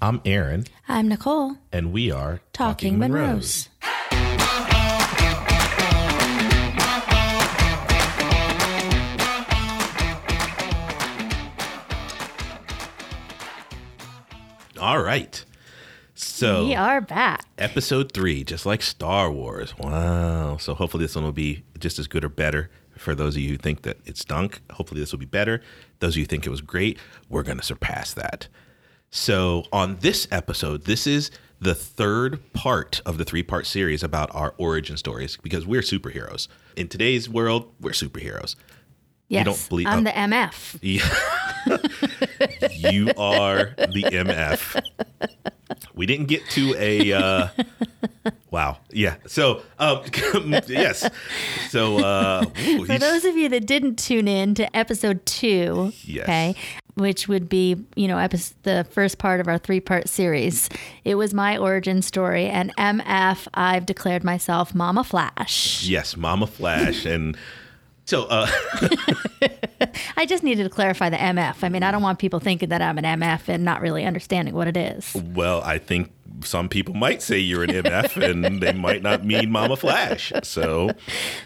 I'm Aaron, I'm Nicole, and we are talking, Monroe's. All right. So, We are back. episode three, just like Star Wars. Wow. So, hopefully, this one will be just as good or better for those of you who think that it stunk. Hopefully, this will be better. Those of you who think it was great, we're going to surpass that. So, on this episode, this is the third part of the three part series about our origin stories because we're superheroes. In today's world, we're superheroes. Yes, don't believe- I'm oh. the MF. Yeah. you are the MF. We didn't get to a uh wow. Yeah. So um yes. So uh ooh, For those of you that didn't tune in to episode two, Yes. okay, which would be, you know, the first part of our three part series, it was my origin story. And MF, I've declared myself Mama Flash. yes, Mama Flash and so uh I just needed to clarify the MF. I mean, I don't want people thinking that I'm an MF and not really understanding what it is. well, I think some people might say you're an MF and they might not mean Mama Flash. So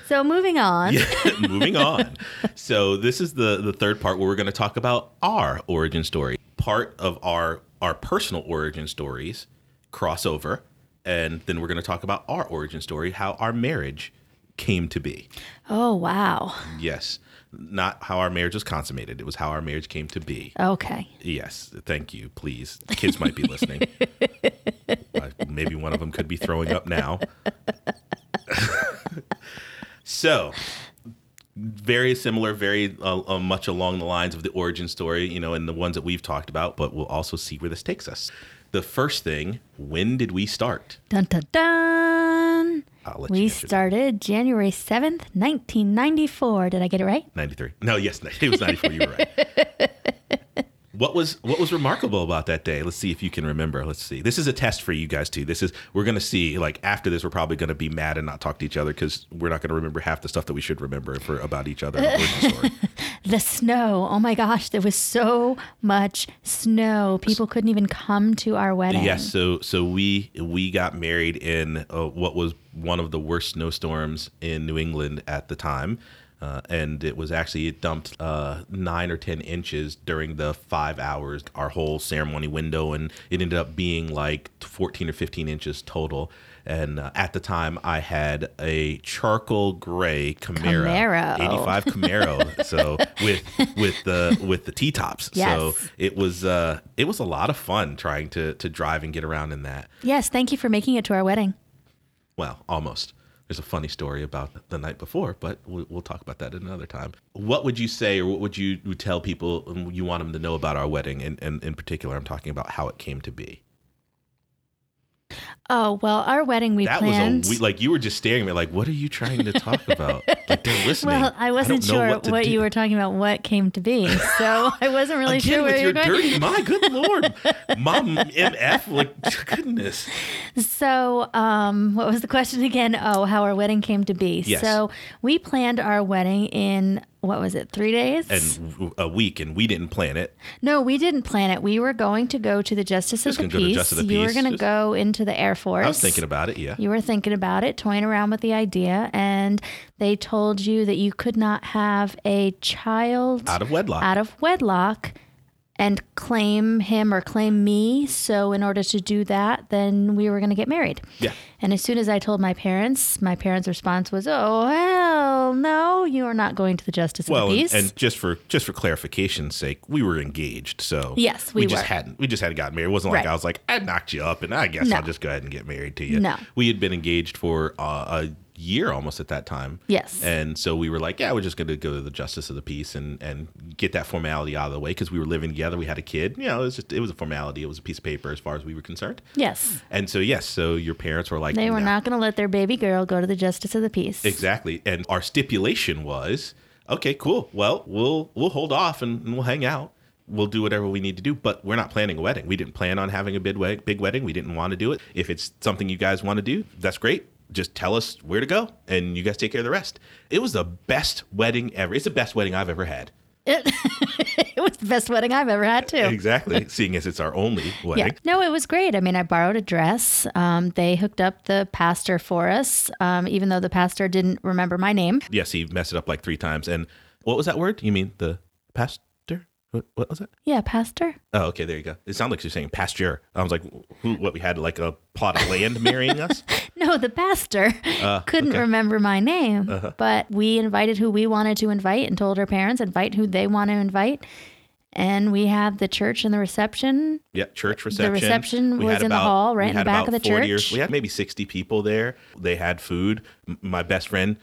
So moving on. moving on. So this is the the third part where we're going to talk about our origin story. Part of our our personal origin stories crossover, and then we're going to talk about our origin story, how our marriage came to be. Oh, wow. Yes, not how our marriage was consummated. It was how our marriage came to be. Okay. Yes, thank you. Please, kids might be listening. Maybe one of them could be throwing up now. so, very similar, very uh, uh, much along the lines of the origin story, you know, and the ones that we've talked about. But we'll also see where this takes us. The first thing: when did we start? Dun dun dun. I'll let We you answer that. started January 7th, 1994. Did I get it right? 93. No, yes, it was 94. You were right. What was what was remarkable about that day? Let's see if you can remember. Let's see. This is a test for you guys too. This is we're gonna see. Like after this, we're probably gonna be mad and not talk to each other because we're not gonna remember half the stuff that we should remember for about each other. the. Snow. Oh my gosh, there was so much snow. People couldn't even come to our wedding. yes. So so we we got married in uh, what was one of the worst snowstorms in New England at the time. Uh, and it was actually it dumped uh, nine or ten inches during the five hours our whole ceremony window, and it ended up being like fourteen or fifteen inches total. And uh, at the time, I had a charcoal gray Camaro, Camaro. eighty five Camaro, so with with the with the T tops. So it was uh, it was a lot of fun trying to to drive and get around in that. Yes, thank you for making it to our wedding. Well, almost. There's a funny story about the night before, but we'll, we'll talk about that another time. What would you say, or what would you tell people you want them to know about our wedding? And, and in particular, I'm talking about how it came to be. Oh, well, our wedding we That planned. was a we, like you were just staring at me like, what are you trying to talk about? like they're listening. well, I wasn't don't sure to what, you were talking about, what came to be. So I wasn't really Again sure where you were going. dirty, my good lord, mom MF, like goodness. So, um, what was the question again? Oh, how our wedding came to be. Yes. So, we planned our wedding in what was it? Three days? And a week, and we didn't plan it. no, we didn't plan it. We were going to go to the Justice of the go to Peace. Justice of the you were going to go into the Air Force. I was thinking about it. Yeah. You were thinking about it, toying around with the idea, and they told you that you could not have a child Out of wedlock. out of wedlock and claim him or claim me. So, in order to do that, then we were going to get married. Yeah. And as soon as I told my parents, my parents' response was, "Oh hell no, you are not going to the Justice Well, of the and, Peace." and just for just for clarification's sake, we were engaged, so Yes, we just hadn't we just hadn't gotten married. It wasn't like Right. I was like I knocked you up, and I guess No. I'll just go ahead and get married to you. No. we had been engaged for uh, a year almost at that time. Yes. and so we were like, yeah, we're just going to go to the Justice of the Peace and and get that formality out of the way because we were living together. We had a kid. You know, it was just it was a formality. It was a piece of paper as far as we were concerned. yes, And so yes, so your parents were like, they were "No." not going to let their baby girl go to the Justice of the Peace. Exactly. And our stipulation was, okay, cool. Well, we'll we'll hold off and, and we'll hang out. We'll do whatever we need to do, but we're not planning a wedding. We didn't plan on having a big big wedding. We didn't want to do it. If it's something you guys want to do, that's great. Just tell us where to go, and you guys take care of the rest. It was the best wedding ever. It's the best wedding I've ever had. It, it was the best wedding I've ever had, too. Exactly. Seeing as it's our only wedding. Yeah. No, it was great. I mean, I borrowed a dress. Um, they hooked up the pastor for us, um, even though the pastor didn't remember my name. Yes, he messed it up like three times. And what was that word? You mean the pastor? What, what was it? Yeah, pastor. Oh, okay. There you go. It sounded like you're saying pasture. I was like, who? What? We had like a plot of land marrying us. No, the pastor Uh, couldn't okay. Uh-huh. remember my name, but we invited who we wanted to invite and told our parents invite who they want to invite. And we had the church and the reception. Yeah, church reception. The reception We was in the hall, right in the back of the 40 or- church. we had maybe 60 people there. They had food. M- My best friend,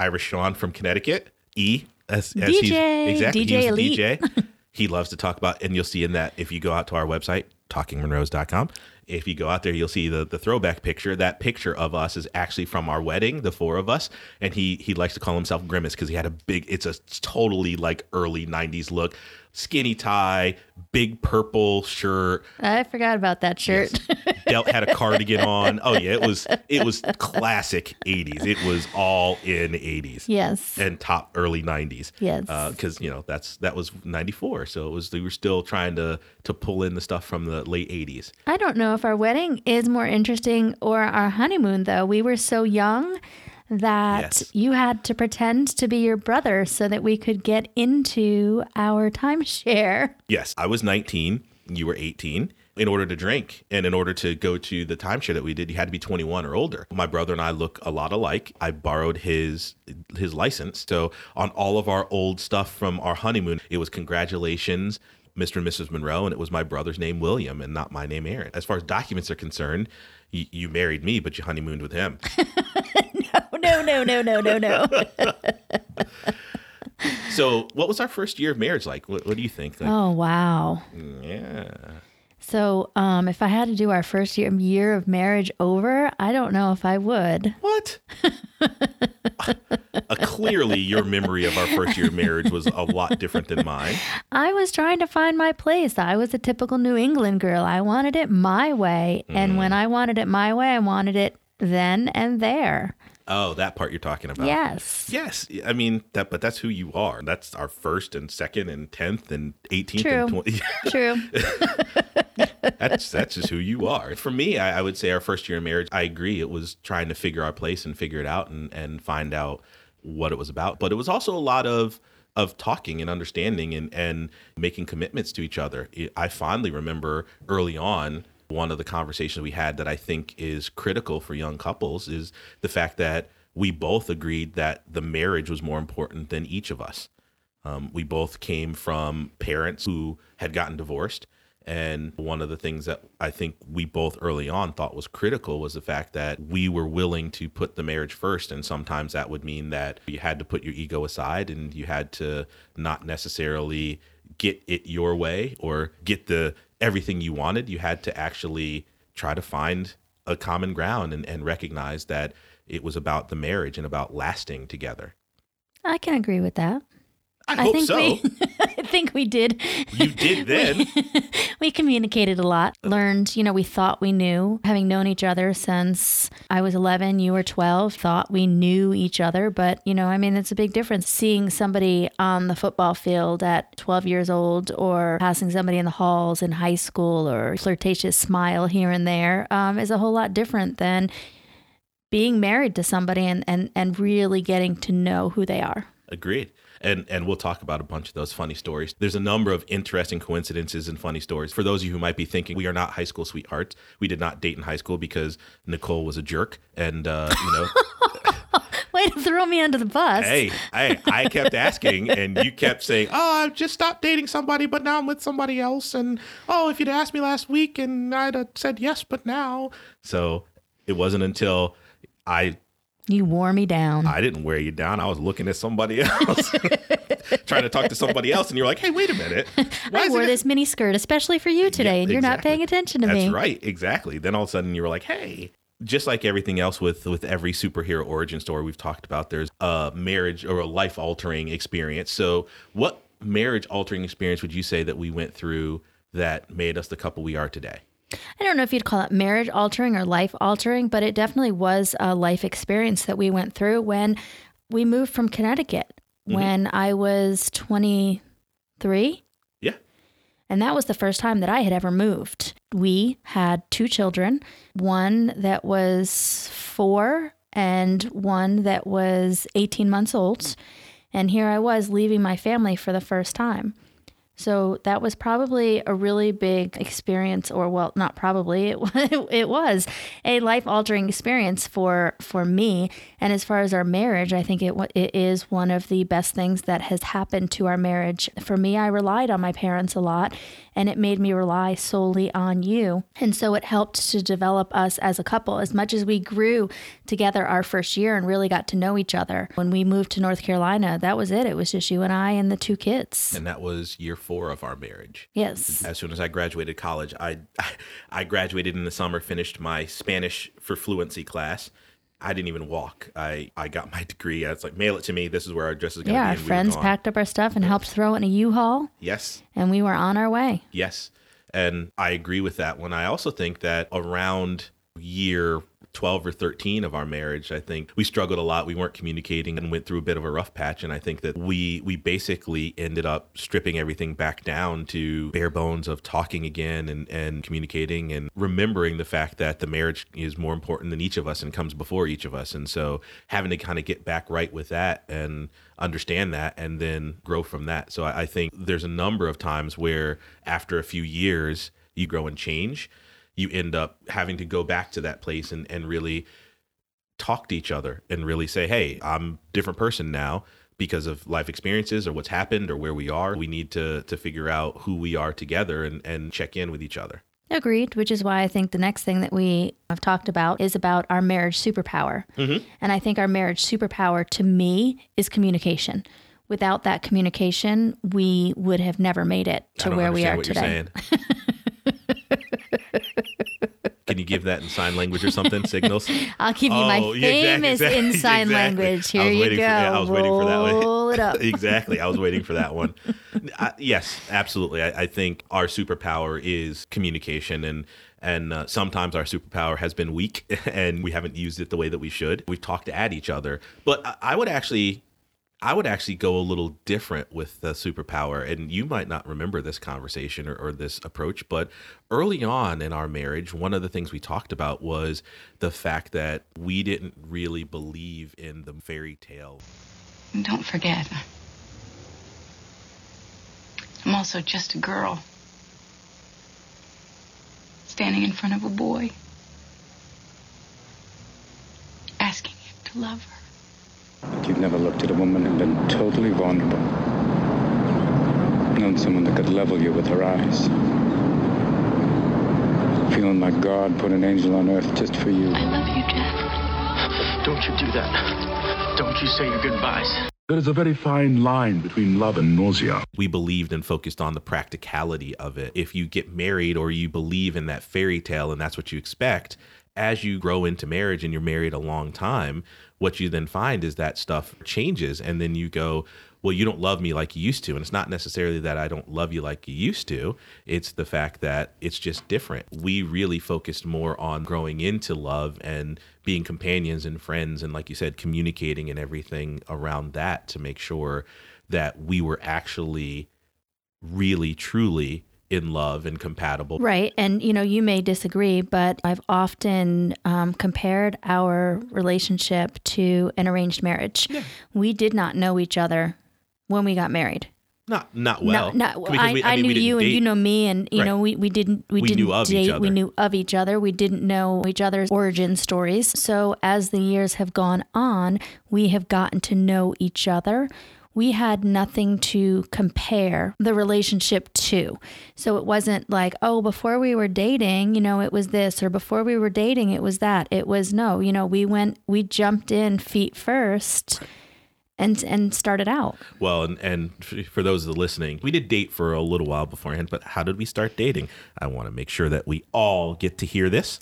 Irish Sean from Connecticut, E. As, as he's, DJ, exactly, DJ he was Elite. DJ. he loves to talk about, and you'll see in that if you go out to our website, talkingmonroes.com. If you go out there, you'll see the, the throwback picture. That picture of us is actually from our wedding, the four of us. And he he likes to call himself Grimace because he had a big, it's a totally like early 90s look. Skinny tie, big purple shirt, I forgot about that shirt. Delt had a cardigan on. Oh yeah, it was it was classic 80s. It was all in 80s yes. and top early 90s. Yes. Uh, because you know that's that was 94, so it was we were still trying to to pull in the stuff from the late 80s. I don't know if our wedding is more interesting or our honeymoon, though. We were so young that Yes. you had to pretend to be your brother so that we could get into our timeshare. Yes, I was 19. You were 18. In order to drink and in order to go to the timeshare that we did, you had to be 21 or older. My brother and I look a lot alike. I borrowed his his license. So on all of our old stuff from our honeymoon, it was congratulations, Mr. and Mrs. Monroe, and it was my brother's name William and not my name Aaron. As far as documents are concerned, you, you married me, but you honeymooned with him. No, no, no, no, no, no. so what was our first year of marriage like? What, what do you think? Like, oh, wow. Yeah. So, um, if I had to do our first year, year of marriage over, I don't know if I would. What? uh, clearly, your memory of our first year of marriage was a lot different than mine. I was trying to find my place. I was a typical New England girl. I wanted it my way. And when I wanted it my way, I wanted it then and there. Oh, that part you're talking about. Yes. Yes, I mean that, but that's who you are. That's our first and second and tenth and eighteenth True. and twenty. True. that's that's just who you are. For me, I, I would say our first year of marriage. I agree. It was trying to figure our place and figure it out and and find out what it was about. But it was also a lot of of talking and understanding and and making commitments to each other. I fondly remember early on one of the conversations we had that I think is critical for young couples is the fact that we both agreed that the marriage was more important than each of us. Um, we both came from parents who had gotten divorced. And one of the things that I think we both early on thought was critical was the fact that we were willing to put the marriage first. And sometimes that would mean that you had to put your ego aside and you had to not necessarily get it your way or get the everything you wanted. You had to actually try to find a common ground and, and recognize that it was about the marriage and about lasting together. I can agree with that. I, I hope think so. we I think we did. You did then. we communicated a lot. Learned, you know, we thought we knew. Having known each other since I was 11, you were 12, thought we knew each other, but you know, I mean, it's a big difference seeing somebody on the football field at 12 years old or passing somebody in the halls in high school or flirtatious smile here and there um, is a whole lot different than being married to somebody and, and, and really getting to know who they are. Agreed. And and we'll talk about a bunch of those funny stories. There's a number of interesting coincidences and funny stories. For those of you who might be thinking we are not high school sweethearts, we did not date in high school because Nicole was a jerk, and uh, you know, Way to throw me under the bus. hey, I I kept asking, and you kept saying, "Oh, I just stopped dating somebody, but now I'm with somebody else," and oh, if you'd asked me last week, and I'd have said yes, but now. So it wasn't until I You wore me down. I didn't wear you down. I was looking at somebody else, trying to talk to somebody else, and you're like, "Hey, wait a minute! Why I wore it- this mini skirt especially for you today, Yeah, and you're not paying attention to That's me. That's right, exactly. Then all of a sudden you were like, "Hey." Just like everything else with with every superhero origin story we've talked about, there's a marriage or a life altering experience. So, what marriage altering experience would you say that we went through that made us the couple we are today? I don't know if you'd call it marriage altering or life altering, but it definitely was a life experience that we went through when we moved from Connecticut Mm-hmm. when I was 23. Yeah. And that was the first time that I had ever moved. We had two children, one that was four and one that was 18 months old. And here I was leaving my family for the first time. So that was probably a really big experience, or well, not probably. It it was a life altering experience for for me. And as far as our marriage, I think it it is one of the best things that has happened to our marriage. For me, I relied on my parents a lot, and it made me rely solely on you. And so it helped to develop us as a couple. As much as we grew together our first year and really got to know each other, when we moved to North Carolina, that was it. It was just you and I and the two kids. And that was year four of our marriage. Yes. As soon as I graduated college, I I graduated in the summer, finished my Spanish for fluency class. I didn't even walk. I, I got my degree. I was like, mail it to me. This is where our address is going to yeah, be. our and we friends packed up our stuff and helped throw it in a U-Haul, Yes. and we were on our way. Yes. And I agree with that one. I also think that around year 12 or 13 of our marriage, I think we struggled a lot. We weren't communicating and went through a bit of a rough patch. And I think that we we basically ended up stripping everything back down to bare bones of talking again and, and communicating and remembering the fact that the marriage is more important than each of us and comes before each of us. And so having to kind of get back right with that and understand that and then grow from that. So I, I think there's a number of times where after a few years you grow and change you end up having to go back to that place and, and really talk to each other and really say, hey, I'm a different person now because of life experiences or what's happened or where we are. We need to to figure out who we are together and, and check in with each other. Agreed, which is why I think the next thing that we have talked about is about our marriage superpower. Mm-hmm. And I think our marriage superpower to me is communication. Without that communication, we would have never made it to where we are what today. Can you give that in sign language or something? Signals? I'll give you my Oh, yeah, exactly, famous exactly, in sign exactly. language. Here you go. for- yeah, I was waiting for that one. Roll it up. exactly. I was waiting for that one. I, yes, absolutely. I, I think our superpower is communication, and and uh, sometimes our superpower has been weak, and we haven't used it the way that we should. We've talked at each other, but I, I would actually. I would actually go a little different with the superpower, and you might not remember this conversation or, or this approach, but early on in our marriage, one of the things we talked about was the fact that we didn't really believe in the fairy tale don't forget, I'm also just a girl. Standing in front of a boy. Asking him to love her. You've never looked at a woman and been totally vulnerable. Known someone that could level you with her eyes. Feeling like God put an angel on earth just for you. I love you, Jeff. Don't you do that. Don't you say your goodbyes. There is a very fine line between love and nausea. we believed and focused on the practicality of it. If you get married or you believe in that fairy tale and that's what you expect, as you grow into marriage and you're married a long time, what you then find is that stuff changes. And then you go, well, you don't love me like you used to. And it's not necessarily that I don't love you like you used to, it's the fact that it's just different. We really focused more on growing into love and being companions and friends. And like you said, communicating and everything around that to make sure that we were actually really truly in love and compatible. Right. And, you know, you may disagree, but I've often um, compared our relationship to an arranged marriage. We did not know each other when we got married. Not not well. no, no. because I, we- I, mean, knew you and you know me, and you Right. know we, we didn't we, We didn't knew of each date. We knew of each other. We didn't know each other's origin stories. So as the years have gone on, we have gotten to know each other. We had nothing to compare the relationship to. So it wasn't like, oh, before we were dating, you know, it was this, or before we were dating, it was that. It was no, you know, we went, we jumped in feet first and and started out. Well, and, and for those that are listening, we did date for a little while beforehand, but how did we start dating? I want to make sure that we all get to hear this.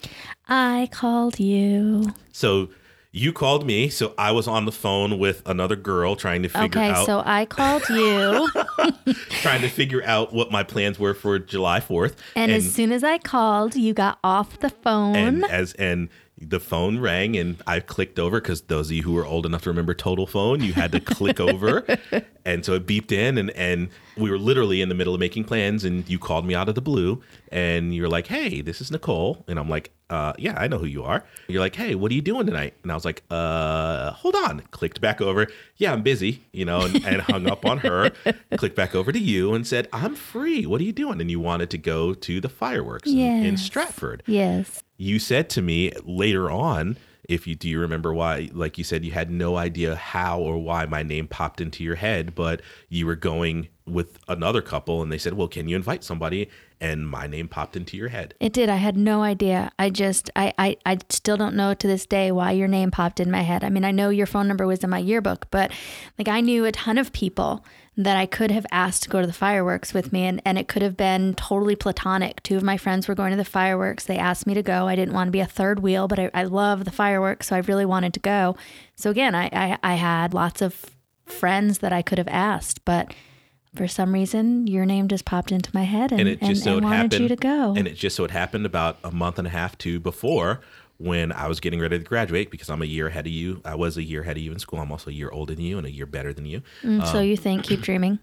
I called you. So you called me, so I was on the phone with another girl trying to figure Okay, out so I called you, trying to figure out what my plans were for July 4th. and, as soon as I called, you got off the phone. and as and the phone rang and I clicked over because those of you who were old enough to remember Total Phone, you had to click over. And so it beeped in and, and we were literally in the middle of making plans and you called me out of the blue and you're like, Hey, this is Nicole. And I'm like, uh, yeah, I know who you are. You're like, Hey, what are you doing tonight? And I was like, uh, hold on. Clicked back over. Yeah, I'm busy, you know, and, and hung up on her. Clicked back over to you and said, I'm free. What are you doing? And you wanted to go to the fireworks in- in Stratford Yes. you said to me later on if you do you remember why like you said you had no idea how or why my name popped into your head but you were going with another couple and they said well can you invite somebody and my name popped into your head It did. I had no idea. I just, I, I, I still don't know to this day why your name popped in my head. I mean, I know your phone number was in my yearbook, but like I knew a ton of people that I could have asked to go to the fireworks with me, and, and it could have been totally platonic. Two of my friends were going to the fireworks. They asked me to go. I didn't want to be a third wheel, but I, I love the fireworks, so I really wanted to go. So again, I, I, I had lots of friends that I could have asked, but for some reason, your name just popped into my head, and, and it just so and it wanted happened you to go. and it just so it happened about a month and a half to before when I was getting ready to graduate because I'm a year ahead of you. I was a year ahead of you in school. I'm also a year older than you and a year better than you. Mm, so you think, keep dreaming.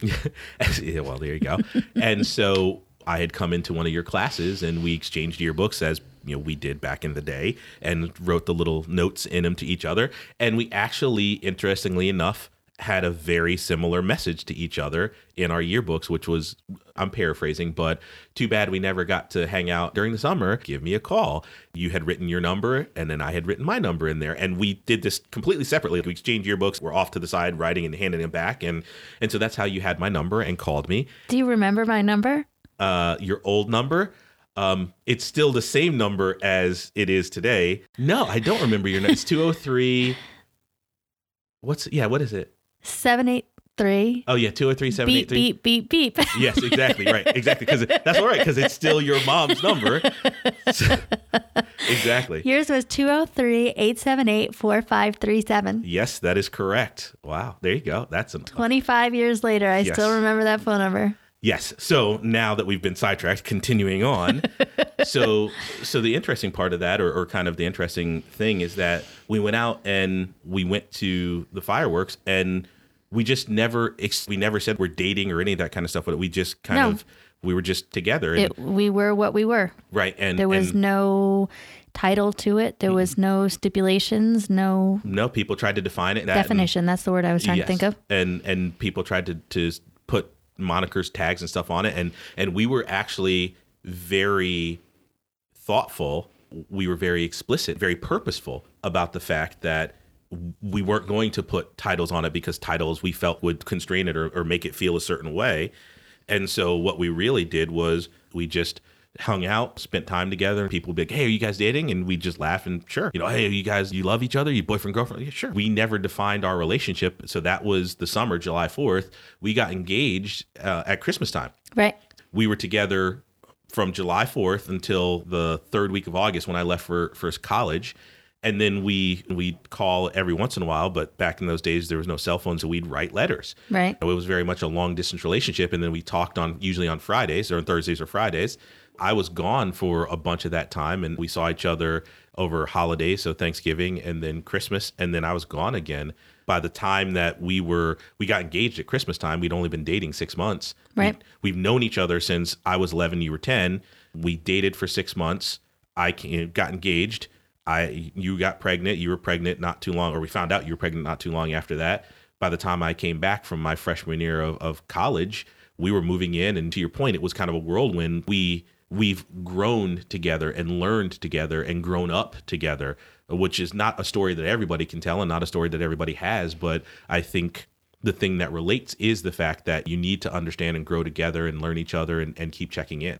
yeah, well, there you go. and so I had come into one of your classes and we exchanged yearbooks as you know we did back in the day and wrote the little notes in them to each other. And we actually, interestingly enough, had a very similar message to each other in our yearbooks, which was I'm paraphrasing, but too bad we never got to hang out during the summer. Give me a call. You had written your number, and then I had written my number in there, and we did this completely separately. We exchanged yearbooks. We're off to the side, writing and handing them back, and and so that's how you had my number and called me. Do you remember my number? Uh, your old number. Um, it's still the same number as it is today. No, I don't remember your number. It's 203. What's yeah, what is it? 783. Oh yeah, 203 beep, 783. beep, beep, beep. Yes, exactly, right. Exactly cuz that's all right cuz it's still your mom's number. exactly. Yours was 203 878 4537. Yes, that is correct. Wow, there you go. That's a 25 years later, I Yes. still remember that phone number. Yes. So now that we've been sidetracked, continuing on. so so the interesting part of that, or, or kind of the interesting thing, is that we went out and we went to the fireworks, and we just never ex- we never said we're dating or any of that kind of stuff. But we just kind No. of we were just together, and, It, we were what we were. right? And There was and no title to it, there was no stipulations, no no people tried to define it. that- definition. That's the word I was trying to think of. And and people tried to to put monikers, tags, and stuff on it, and and we were actually very thoughtful. We were very explicit, very purposeful about the fact that we weren't going to put titles on it because titles we felt would constrain it or, or make it feel a certain way. And so what we really did was we just hung out, spent time together. People would be like, "Hey, are you guys dating?" And we just laugh and sure, you know, "Hey, you guys, you love each other? You boyfriend girlfriend?" Yeah, sure. We never defined our relationship, so that was the summer, July Fourth. We got engaged uh, at Christmas time. Right. We were together from July Fourth until the third week of August when I left for for college. And then we we call every once in a while, but back in those days there was no cell phones, so we'd write letters. Right. It was very much a long distance relationship, and then we talked on usually on Fridays or on Thursdays or Fridays. I was gone for a bunch of that time, and we saw each other over holidays, so Thanksgiving and then Christmas, and then I was gone again. By the time that we were, we got engaged at Christmas time. We'd only been dating six months. Right. We, we've known each other since I was 11, you were 10. We dated for six months. I got engaged. I you got pregnant. You were pregnant not too long, or we found out you were pregnant not too long after that. By the time I came back from my freshman year of, of college, we were moving in, and to your point, it was kind of a whirlwind. We we've grown together and learned together and grown up together, which is not a story that everybody can tell and not a story that everybody has. But I think the thing that relates is the fact that you need to understand and grow together and learn each other and, and keep checking in.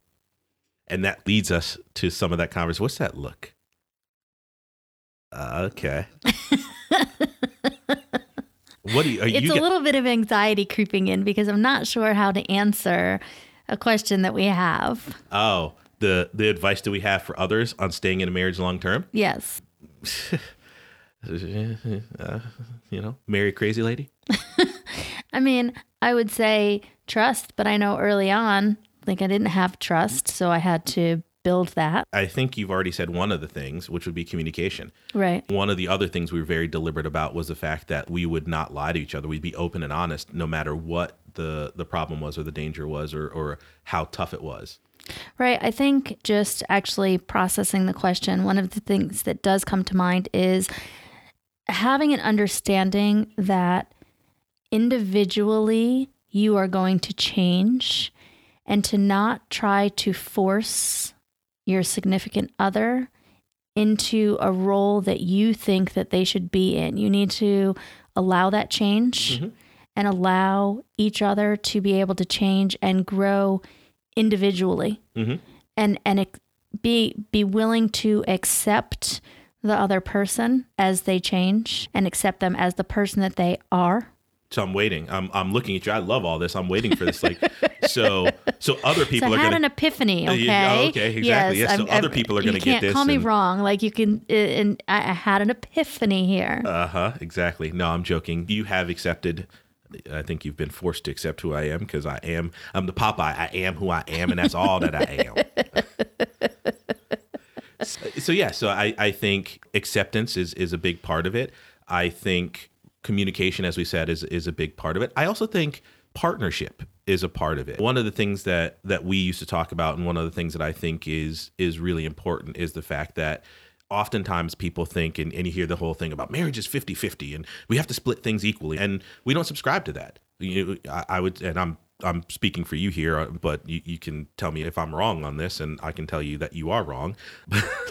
And that leads us to some of that conversation. What's that look? Uh, okay. what do you? Are It's you a get- little bit of anxiety creeping in because I'm not sure how to answer a question that we have. oh, the the advice that we have for others on staying in a marriage long term. Yes. Uh, you know, marry a crazy lady. I mean, I would say trust, but I know early on, like I didn't have trust, so I had to build that. I think you've already said one of the things, which would be communication. Right. One of the other things we were very deliberate about was the fact that we would not lie to each other. We'd be open and honest no matter what the, the problem was or the danger was or, or how tough it was. Right. I think just actually processing the question, one of the things that does come to mind is having an understanding that individually you are going to change and to not try to force your significant other into a role that you think that they should be in. You need to allow that change mm-hmm. and allow each other to be able to change and grow individually. Mm-hmm. And and be be willing to accept the other person as they change and accept them as the person that they are So I'm waiting. I'm, I'm looking at you. I love all this. I'm waiting for this. Like, so, so other so people I are had going an epiphany Uh, okay yeah, oh, okay, exactly. Yes, so other people are gonna get can't this call me and- wrong like you can uh, and I, I had an epiphany here Uh huh. Exactly. No, I'm joking. You have accepted. I think you've been forced to accept who I am because I am. I'm the Popeye. I am who I am, and that's all that I am. so yeah. So I I think acceptance is is a big part of it. I think communication, as we said, is is a big part of it. I also think partnership is a part of it. One of the things that that we used to talk about, and one of the things that I think is is really important, is the fact that oftentimes people think and, and you hear the whole thing about marriage is 50-50 and we have to split things equally and we don't subscribe to that you, I, I would and i'm i'm speaking for you here uh, but you, you can tell me if i'm wrong on this and i can tell you that you are wrong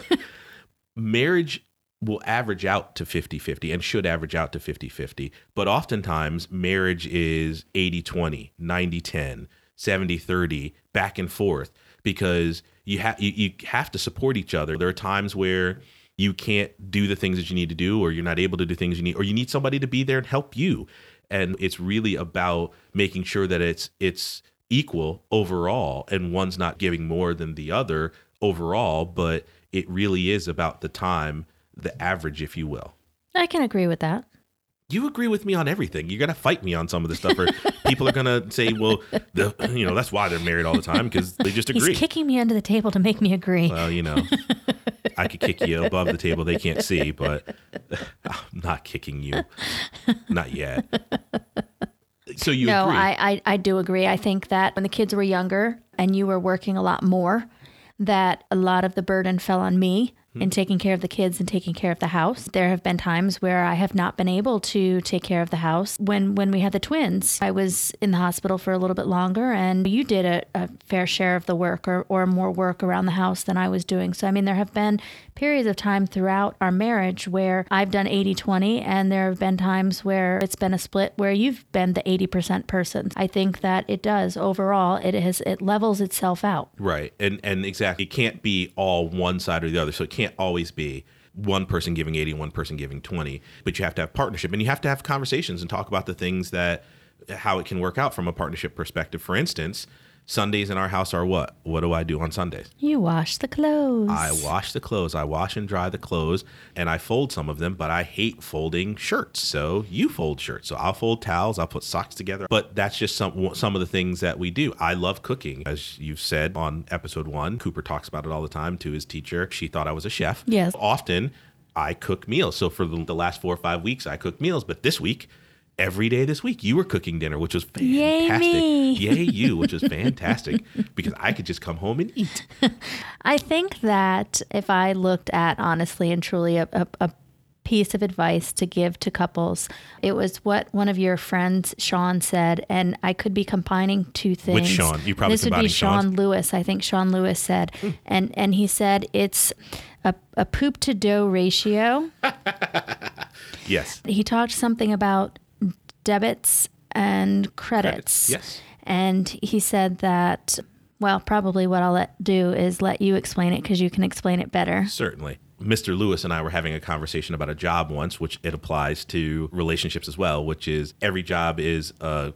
marriage will average out to 50-50 and should average out to 50-50 but oftentimes marriage is 80-20 90-10 70-30 back and forth because you have you, you have to support each other. There are times where you can't do the things that you need to do or you're not able to do things you need or you need somebody to be there and help you. And it's really about making sure that it's it's equal overall and one's not giving more than the other overall but it really is about the time the average if you will i can agree with that you agree with me on everything. You're gonna fight me on some of this stuff, or people are gonna say, "Well, the, you know, that's why they're married all the time because they just agree." he's kicking me under the table to make me agree well, you know, I could kick you above the table; they can't see, but I'm not kicking you, not yet. So you no, agree? I, I I do agree. I think that when the kids were younger and you were working a lot more, that a lot of the burden fell on me Hmm. in taking care of the kids and taking care of the house. There have been times where I have not been able to take care of the house. When when we had the twins, I was in the hospital for a little bit longer, and you did a, a fair share of the work or, or more work around the house than I was doing. So I mean, there have been periods of time throughout our marriage where I've done 80-20 and there have been times where it's been a split where you've been the 80% person. I think that it does overall it has it levels itself out. Right. And and exactly it can't be all one side or the other. So it can't always be one person giving 80 one person giving 20, but you have to have partnership and you have to have conversations and talk about the things that how it can work out from a partnership perspective. For instance, Sundays in our house are what? What do I do on Sundays? You wash the clothes. I wash the clothes. I wash and dry the clothes, and I fold some of them. But I hate folding shirts. So you fold shirts. So I'll fold towels. I'll put socks together. But that's just some some of the things that we do. I love cooking, as you've said on episode one. Cooper talks about it all the time to his teacher. She thought I was a chef. Yes. Often, I cook meals. So for the the last four or five weeks, I cook meals. But this week. Every day this week, you were cooking dinner, which was Yay fantastic. me. Yay you, which was fantastic because I could just come home and eat. I think that if I looked at honestly and truly a, a, a piece of advice to give to couples, it was what one of your friends, Sean, said, and I could be combining two things. Sean? You probably this would be combining Sean's? Sean Lewis. I think Sean Lewis said, hmm. and and he said it's a, a poop to dough ratio. Yes. he talked something about debits and credits. Yes. And he said that, well, probably what I'll let do is let you explain it because you can explain it better. Certainly. Mr. Lewis and I were having a conversation about a job once, which it applies to relationships as well, which is every job is a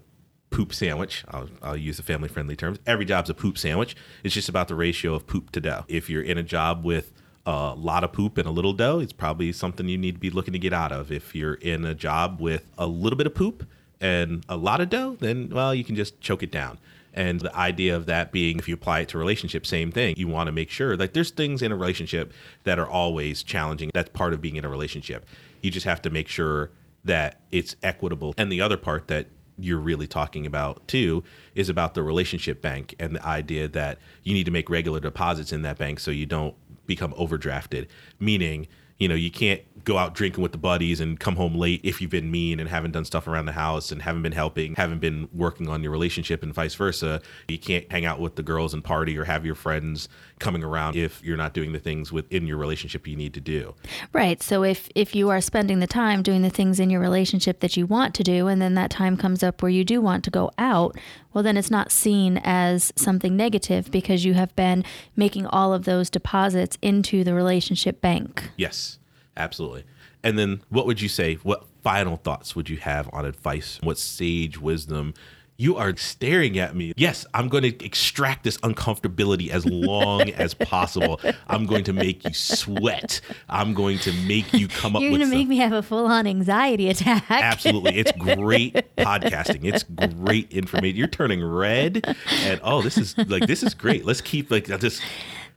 poop sandwich. I'll, I'll use the family friendly terms. Every job's a poop sandwich. It's just about the ratio of poop to dough. If you're in a job with a lot of poop and a little dough, it's probably something you need to be looking to get out of. If you're in a job with a little bit of poop and a lot of dough, then, well, you can just choke it down. And the idea of that being, if you apply it to relationship, same thing. You want to make sure like there's things in a relationship that are always challenging. That's part of being in a relationship. You just have to make sure that it's equitable. And the other part that you're really talking about too is about the relationship bank and the idea that you need to make regular deposits in that bank so you don't become overdrafted. Meaning, you know, you can't go out drinking with the buddies and come home late if you've been mean and haven't done stuff around the house and haven't been helping, haven't been working on your relationship and vice versa. You can't hang out with the girls and party or have your friends coming around if you're not doing the things within your relationship you need to do. Right. So if if you are spending the time doing the things in your relationship that you want to do and then that time comes up where you do want to go out, well then it's not seen as something negative because you have been making all of those deposits into the relationship bank. Yes, absolutely. And then what would you say? What final thoughts would you have on advice? What sage wisdom? You are staring at me. Yes, I'm going to extract this uncomfortability as long as possible. I'm going to make you sweat. I'm going to make you come up. You're going to make me have a full-on anxiety attack. Absolutely. It's great podcasting. It's great information. You're turning red and oh, this is like this is great. Let's keep like this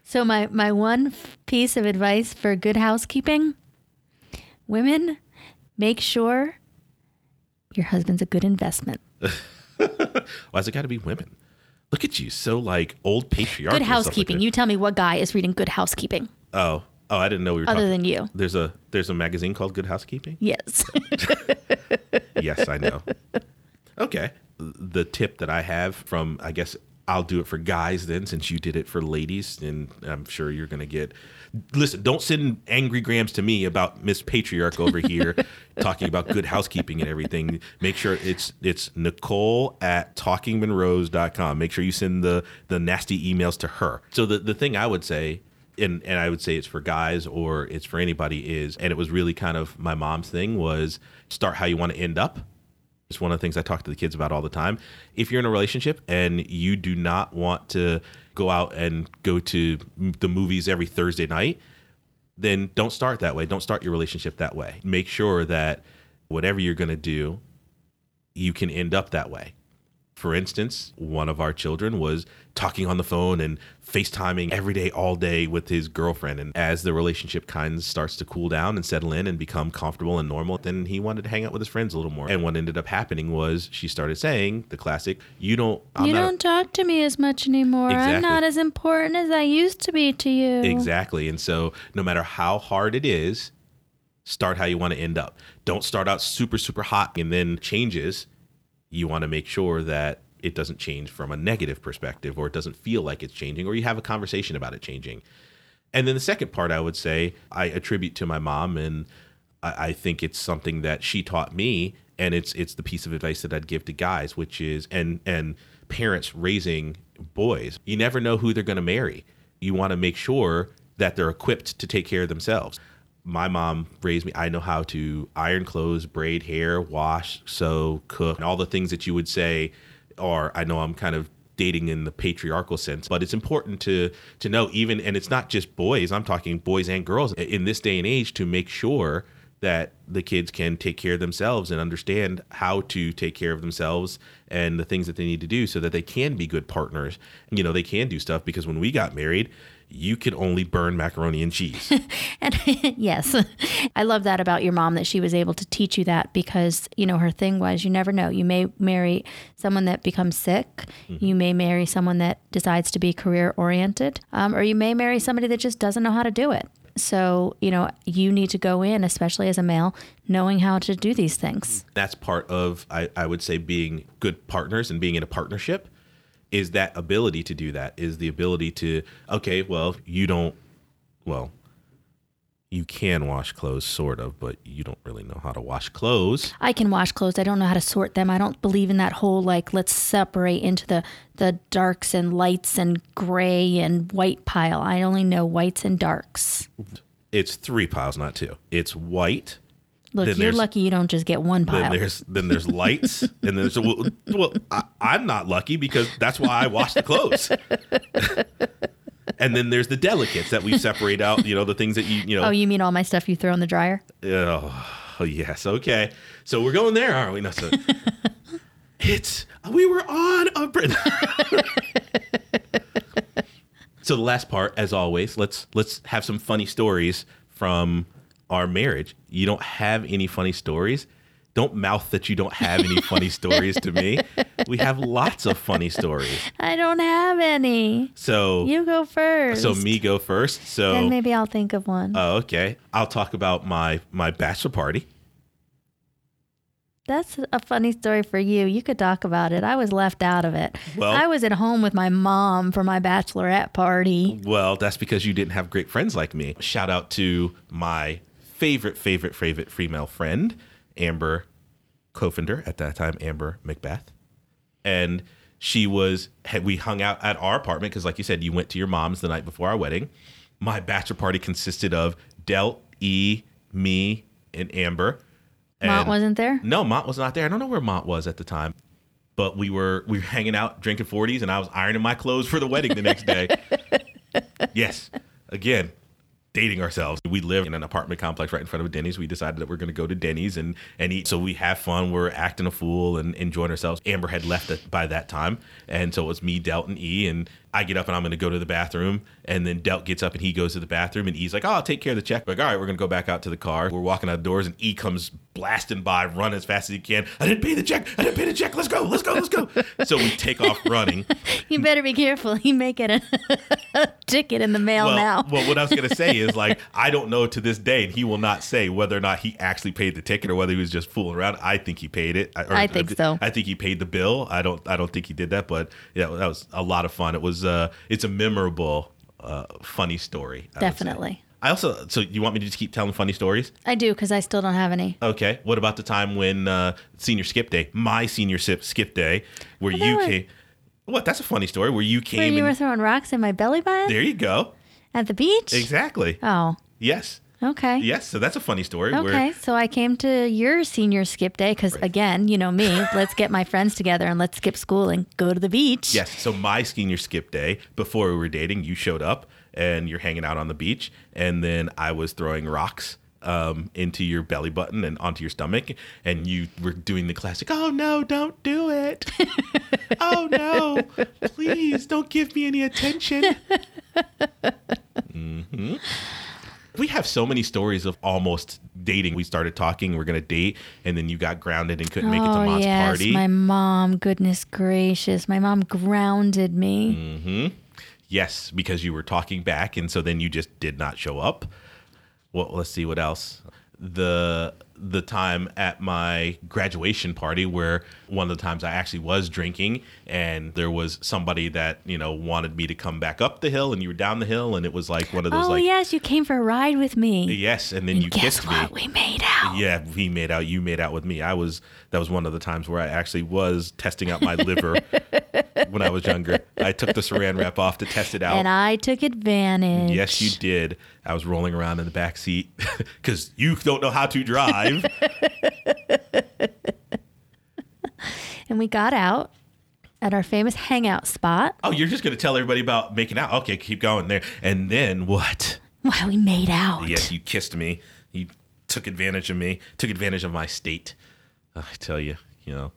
So my my one piece of advice for good housekeeping: women, make sure your husband's a good investment. why's it gotta be women? Look at you, so like old patriarchal. Good stuff like housekeeping. you tell me what guy is reading Good Housekeeping Oh, oh, I didn't know we were other talking. than you. There's a there's a magazine called Good Housekeeping. Yes. yes, I know. Okay, the tip that I have from I guess I'll do it for guys then, since you did it for ladies, and I'm sure you're gonna get. Listen, don't send angry grams to me about Miss Patriarch over here talking about good housekeeping and everything. Make sure it's it's Nicole at talkingmonroes.com. Make sure you send the the nasty emails to her. So the the thing I would say and and I would say it's for guys or it's for anybody is and it was really kind of my mom's thing was start how you want to end up. It's one of the things I talk to the kids about all the time. If you're in a relationship and you do not want to go out and go to the movies every Thursday night, then don't start that way. Don't start your relationship that way. Make sure that whatever you're going to do, you can end up that way. For instance, one of our children was talking on the phone and FaceTiming every day, all day with his girlfriend. And as the relationship kind of starts to cool down and settle in and become comfortable and normal, then he wanted to hang out with his friends a little more. And what ended up happening was she started saying the classic, You don't, I'm you not a- don't talk to me as much anymore. I'm not as important as I used to be to you. Exactly. And so, no matter how hard it is, start how you want to end up. Don't start out super, super hot and then changes. You want to make sure that it doesn't change from a negative perspective or it doesn't feel like it's changing or you have a conversation about it changing. And then the second part I would say I attribute to my mom and I, think it's something that she taught me and it's it's the piece of advice that I'd give to guys, which is and and parents raising boys. You never know who they're gonna marry. You want to make sure that they're equipped to take care of themselves. My mom raised me. I know how to iron clothes, braid hair, wash, sew, cook, and all the things that you would say or I know I'm kind of dating in the patriarchal sense, but it's important to to know even and it's not just boys, I'm talking boys and girls in this day and age to make sure that the kids can take care of themselves and understand how to take care of themselves and the things that they need to do so that they can be good partners. You know, they can do stuff because when we got married, you could only burn macaroni and cheese. And yes, I love that about your mom that she was able to teach you that because, you know, her thing was you never know. You may marry someone that becomes sick, you may marry someone that decides to be career oriented, um, or you may marry somebody that just doesn't know how to do it. So, you know, you need to go in, especially as a male, knowing how to do these things. that's part of I, I would say being good partners and being in a partnership is that ability to do that is the ability to okay well you don't well you can wash clothes sort of but you don't really know how to wash clothes I can wash clothes. I don't know how to sort them. I don't believe in that whole like let's separate into the the darks and lights and gray and white pile. I only know whites and darks. it's three piles not two it's white Look, Then you're lucky you don't just get one then pile. there's then there's lights and there's well, well I, i'm not lucky because that's why i wash the clothes and then there's the delicates that we separate out you know the things that you you know Oh, you mean all my stuff you throw in the dryer? Oh, yes. Okay. So we're going there, aren't we? No, so It's we were on a so the last part, as always, let's let's have some funny stories from our marriage. You don't have any funny stories. Don't mouth that you don't have any funny stories to me. We have lots of funny stories. I don't have any. So You go first. so me go first. So Then maybe I'll think of one. Oh, okay. I'll talk about my my bachelor party. That's a funny story for you. You could talk about it. I was left out of it. Well- I was at home with my mom for my bachelorette party. Well, that's because you didn't have great friends like me. Shout out to my favorite, favorite, favorite female friend, Amber Kofender, at that time, Amber Macbeth. And she was, we hung out at our apartment, because like you said, you went to your mom's the night before our wedding. My bachelor party consisted of Del, E, me, and Amber. Mont wasn't there? No, Mont was not there. I don't know where Mont was at the time. But we were we were hanging out, drinking 40s, and I was ironing my clothes for the wedding the next day. yes. Again, dating ourselves. We live in an apartment complex right in front of a Denny's. We decided that we're going to go to Denny's and, and eat. So we have fun. We're acting a fool and enjoying ourselves. Amber had left by that time. And so it was me, Delt, and E. And I get up and I'm going to go to the bathroom. And then Delt gets up and he goes to the bathroom. And he's like, oh, I'll take care of the check. Like, all right, we're going to go back out to the car. We're walking out the doors and E comes blasting by, run as fast as he can. I didn't pay the check. I didn't pay the check. Let's go. Let's go. Let's go. so we take off running. You better be careful. He may get a ticket in the mail well, now. well, what I was going to say is like I don't know to this day, and he will not say whether or not he actually paid the ticket or whether he was just fooling around. I think he paid it. or- I think so. I think he paid the bill. I don't. I don't think he did that, but yeah, that was a lot of fun. It was. Uh, it's a memorable, uh, funny story. I would say. Definitely. I also. So you want me to just keep telling funny stories? I do because I still don't have any. Okay. What about the time when uh, senior skip day, my senior skip skip day, where you came? What? That's a funny story. Where you Where came you were and throwing rocks in my belly button there you go. at the beach? Exactly. Oh, Yes. Okay. Yes. So that's a funny story. Okay, Where, so I came to your senior skip day because, again, you know me. let's get my friends together and let's skip school and go to the beach. Yes. So my senior skip day, before we were dating, you showed up and you're hanging out on the beach, and then I was throwing rocks um, into your belly button and onto your stomach, and you were doing the classic, "Oh no, don't do it! oh no, please don't give me any attention." hmm We have so many stories of almost dating. We started talking, we're gonna date, and then you got grounded and couldn't make it to oh Mott's yes, party. my mom. Goodness gracious, my mom grounded me. Mm. Yes, because you were talking back, and so then you just did not show up. Well, let's see what else. The the time at my graduation party where one of the times I actually was drinking and there was somebody that, you know, wanted me to come back up the hill and you were down the hill and it was like one of those Oh like yes, you came for a ride with me. yes and then you Guess kissed what? me. We made out. Yeah, we made out. You made out with me. I was. That was one of the times where I actually was testing out my liver when I was younger. I took the Saran wrap off to test it out. And I took advantage. Yes, you did. I was rolling around in the back seat because you don't know how to drive. And we got out at our famous hangout spot. oh, you're just going to tell everybody about making out. Okay, keep going there. And then what? Wow, we made out. Yes, you kissed me. You took advantage of me. Took advantage of my state. I tell you, you know,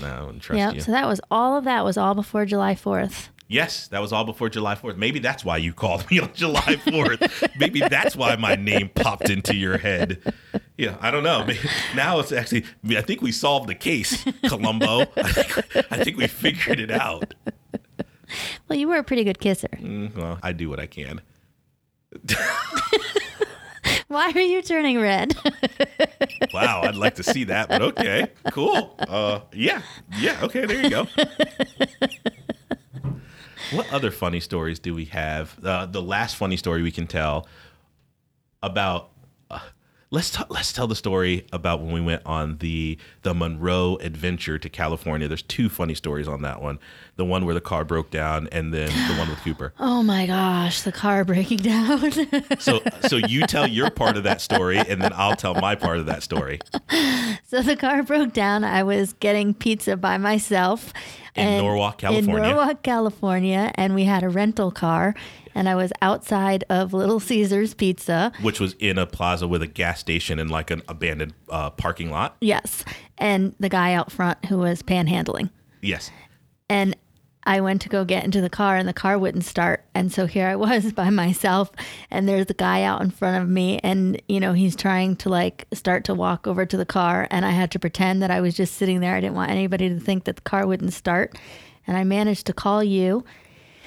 no, I wouldn't trust Yep. you. So that was all of that was all before July 4th. Yes, that was all before July 4th. Maybe that's why you called me on July 4th. Maybe that's why my name popped into your head. Yeah, I don't know. Now it's actually, I think we solved the case, Columbo. I think, I think we figured it out. Well, you were a pretty good kisser. Mm, Well, I do what I can. Why are you turning red? Wow, I'd like to see that, but okay, cool. Uh, yeah, yeah, okay, there you go. What other funny stories do we have? Uh, the last funny story we can tell about. Uh, let's t- let's tell the story about when we went on the the Monroe adventure to California. There's two funny stories on that one. The one where the car broke down, and then the one with Cooper. oh my gosh, the car breaking down. So so you tell your part of that story, and then I'll tell my part of that story. so the car broke down. I was getting pizza by myself In Norwalk, California. In Norwalk, California, and we had a rental car, and I was outside of Little Caesars Pizza. which was in a plaza with a gas station and like an abandoned uh, parking lot. Yes, and the guy out front who was panhandling. Yes. And I went to go get into the car and the car wouldn't start. And so here I was by myself and there's the guy out in front of me and you know he's trying to like start to walk over to the car and I had to pretend that I was just sitting there. I didn't want anybody to think that the car wouldn't start. And I managed to call you.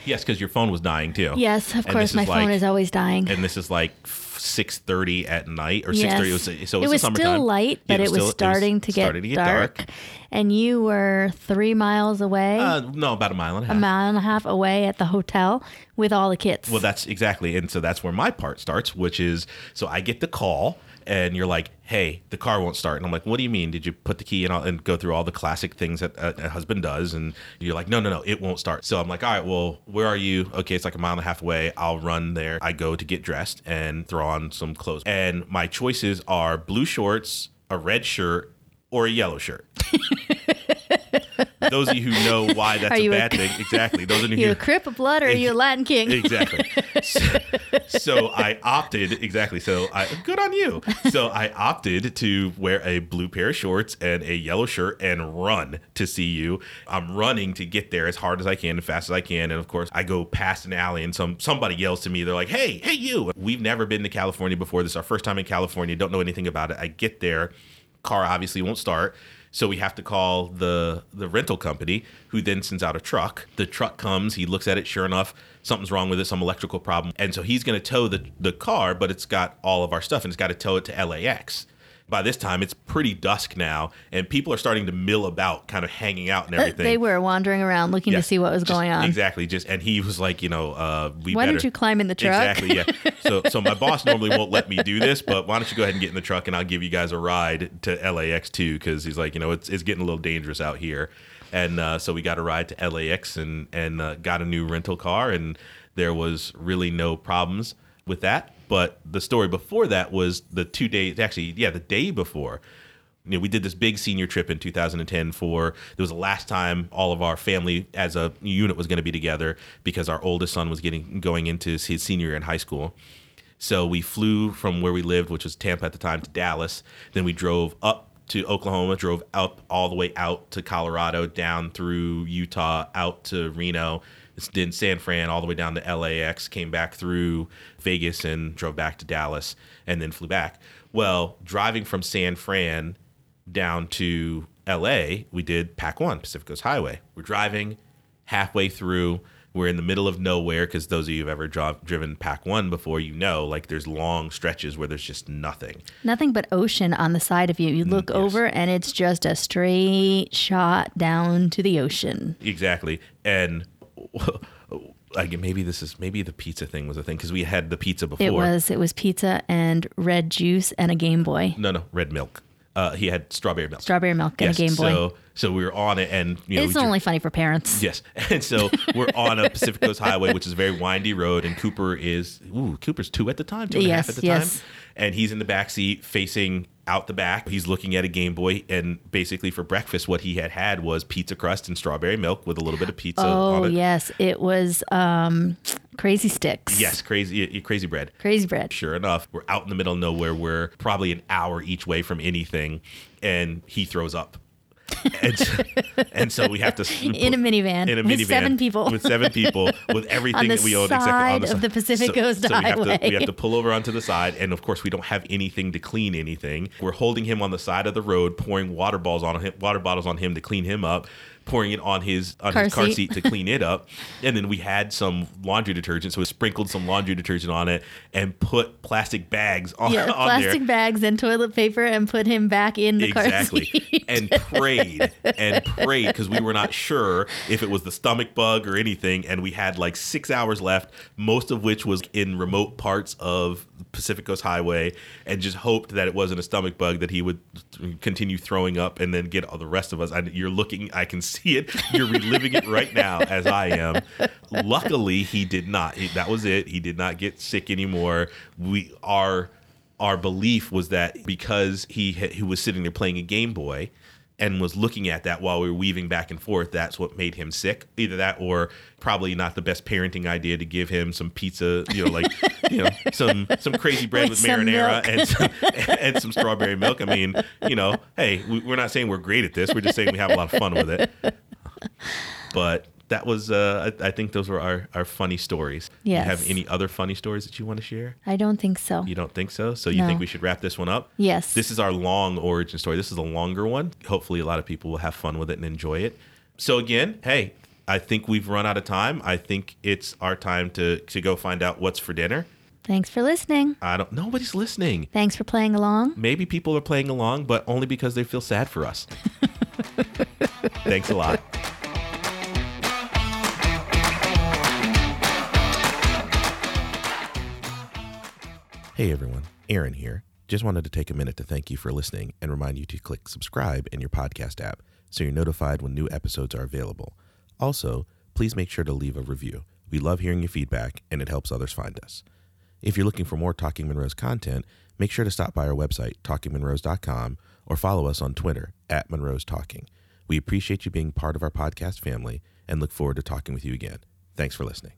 Yes, because your phone was dying too. Yes, of And course my is phone is always dying. And this is like six thirty at night or six thirty. It was, so it it was, was summertime. still light, Yeah, but it was, still- starting to get, starting to get dark. And you were three miles away, Uh, no, about a mile and a half. a mile and a half away at the hotel with all the kids. Well, that's exactly, and so that's where my part starts, which is so I get the call, and you're like, "Hey, the car won't start," and I'm like, "What do you mean? Did you put the key in and go through all the classic things that a, a husband does?" And you're like, "No, no, no, it won't start." So I'm like, "All right, well, where are you?" Okay, it's like a mile and a half away. I'll run there. I go to get dressed and throw on some clothes, and my choices are blue shorts, a red shirt, or a yellow shirt. Those of you who know why that's a you a- bad thing, exactly. Those of you you a Crip of Blood or are you a Latin King? exactly. So, so I opted exactly. So I good on you. So I opted to wear a blue pair of shorts and a yellow shirt and run to see you. I'm running to get there as hard as I can, as fast as I can, and of course I go past an alley and some somebody yells to me. They're like, "Hey, hey, you! We've never been to California before. This is our first time in California. Don't know anything about it." I get there, car obviously won't start. So we have to call the the rental company, who then sends out a truck. The truck comes, he looks at it. Sure enough, something's wrong with it, some electrical problem, and so he's going to tow the the car, but it's got all of our stuff, and it's got to tow it to LAX. By this time, it's pretty dusk now, and people are starting to mill about, kind of hanging out and everything. They were wandering around looking Yeah. to see what was Just- going on. Exactly. Just and he was like, you know, uh, we Why better, don't you climb in the truck? Exactly. Yeah. So so my boss normally won't let me do this, but why don't you go ahead and get in the truck and I'll give you guys a ride to LAX too because he's like, you know, it's it's getting a little dangerous out here, and uh, so we got a ride to LAX and and uh, got a new rental car and there was really no problems with that. But the story before that was the two days, actually, yeah, the day before you know, we did this big senior trip in 2010 for it was the last time all of our family as a unit was going to be together because our oldest son was getting going into his, senior year in high school. So we flew from where we lived, which was Tampa at the time, to Dallas. Then we drove up to Oklahoma, drove up all the way out to Colorado, down through Utah, out to Reno, then San Fran, all the way down to LAX, came back through Vegas and drove back to Dallas, and then flew back. Well, driving from San Fran down to LA, we did Pac One, Pacific Coast Highway. We're driving halfway through. We're in the middle of nowhere because those of you who've ever dro- driven Pac One before, you know, like there's long stretches where there's just nothing. Nothing but ocean on the side of you. You look Mm, yes. over and it's just a straight shot down to the ocean. Exactly. And like maybe this is maybe the pizza thing was a thing because we had the pizza before. It was it was pizza and red juice and a Game Boy. no, no, red milk. Uh, he had strawberry milk. Strawberry milk and yes, a Game Boy. So, so we were on it, and you know, it's only funny for parents. Yes. And so we're on a Pacific Coast Highway, which is a very windy road, and Cooper is ooh, Cooper's two at the time, two and a half Yes, at the yes. time. And he's in the back seat facing out the back. He's looking at a Game Boy, and basically for breakfast, what he had had was pizza crust and strawberry milk with a little bit of pizza Oh on it. yes, it was um, crazy sticks. Yes, crazy, crazy bread. crazy bread. Sure enough, we're out in the middle of nowhere. We're probably an hour each way from anything, and he throws up. And, so, and so we have to In a minivan in a with minivan seven people. with seven people with everything that we own side exactly of the Pacific Coast we have, to, we have to pull over onto the side and of course we don't have anything to clean anything. We're holding him on the side of the road pouring water balls on him water bottles on him to clean him up pouring it on his on Car his car seat. seat to clean it up and then we had some laundry detergent so we sprinkled some laundry detergent on it and put plastic bags on, Yeah, on plastic there bags and toilet paper and put him back in the car exactly seat. and prayed and prayed because we were not sure if it was the stomach bug or anything and we had like six hours left most of which was in remote parts of pacific coast highway and just hoped that it wasn't a stomach bug that he would continue throwing up and then get all the rest of us and you're looking i can see it. You're reliving it right now as i am. Luckily he did not. That was it. He did not get sick anymore. We are our belief was that because he he was sitting there playing a Game Boy and was looking at that while we were weaving back and forth, that's what made him sick. Either that or probably not the best parenting idea to give him some pizza, you know, like you know, some some crazy bread With with, marinara and some, and some strawberry milk. I mean, you know, hey, we- we're not saying we're great at this. We're just saying we have a lot of fun with it. but that was, uh, I, I think those were our, our funny stories. Yes. You have any other funny stories that you want to share? I don't think so. You don't think so? So you No. think we should wrap this one up? Yes. This is our long origin story. This is a longer one. Hopefully, a lot of people will have fun with it and enjoy it. So again, hey, I think we've run out of time. I think it's our time to to go find out what's for dinner. Thanks for listening. I don't. Nobody's listening. Thanks for playing along. Maybe people are playing along, but only because they feel sad for us. Thanks a lot. Hey everyone, Aaron here. Just wanted to take a minute to thank you for listening and remind you to click subscribe in your podcast app so you're notified when new episodes are available. Also, please make sure to leave a review. We love hearing your feedback and it helps others find us. If you're looking for more Talking Monroe's content, make sure to stop by our website, talkingmonroes.com, or follow us on Twitter at Monroe's Talking. We appreciate you being part of our podcast family and look forward to talking with you again. Thanks for listening.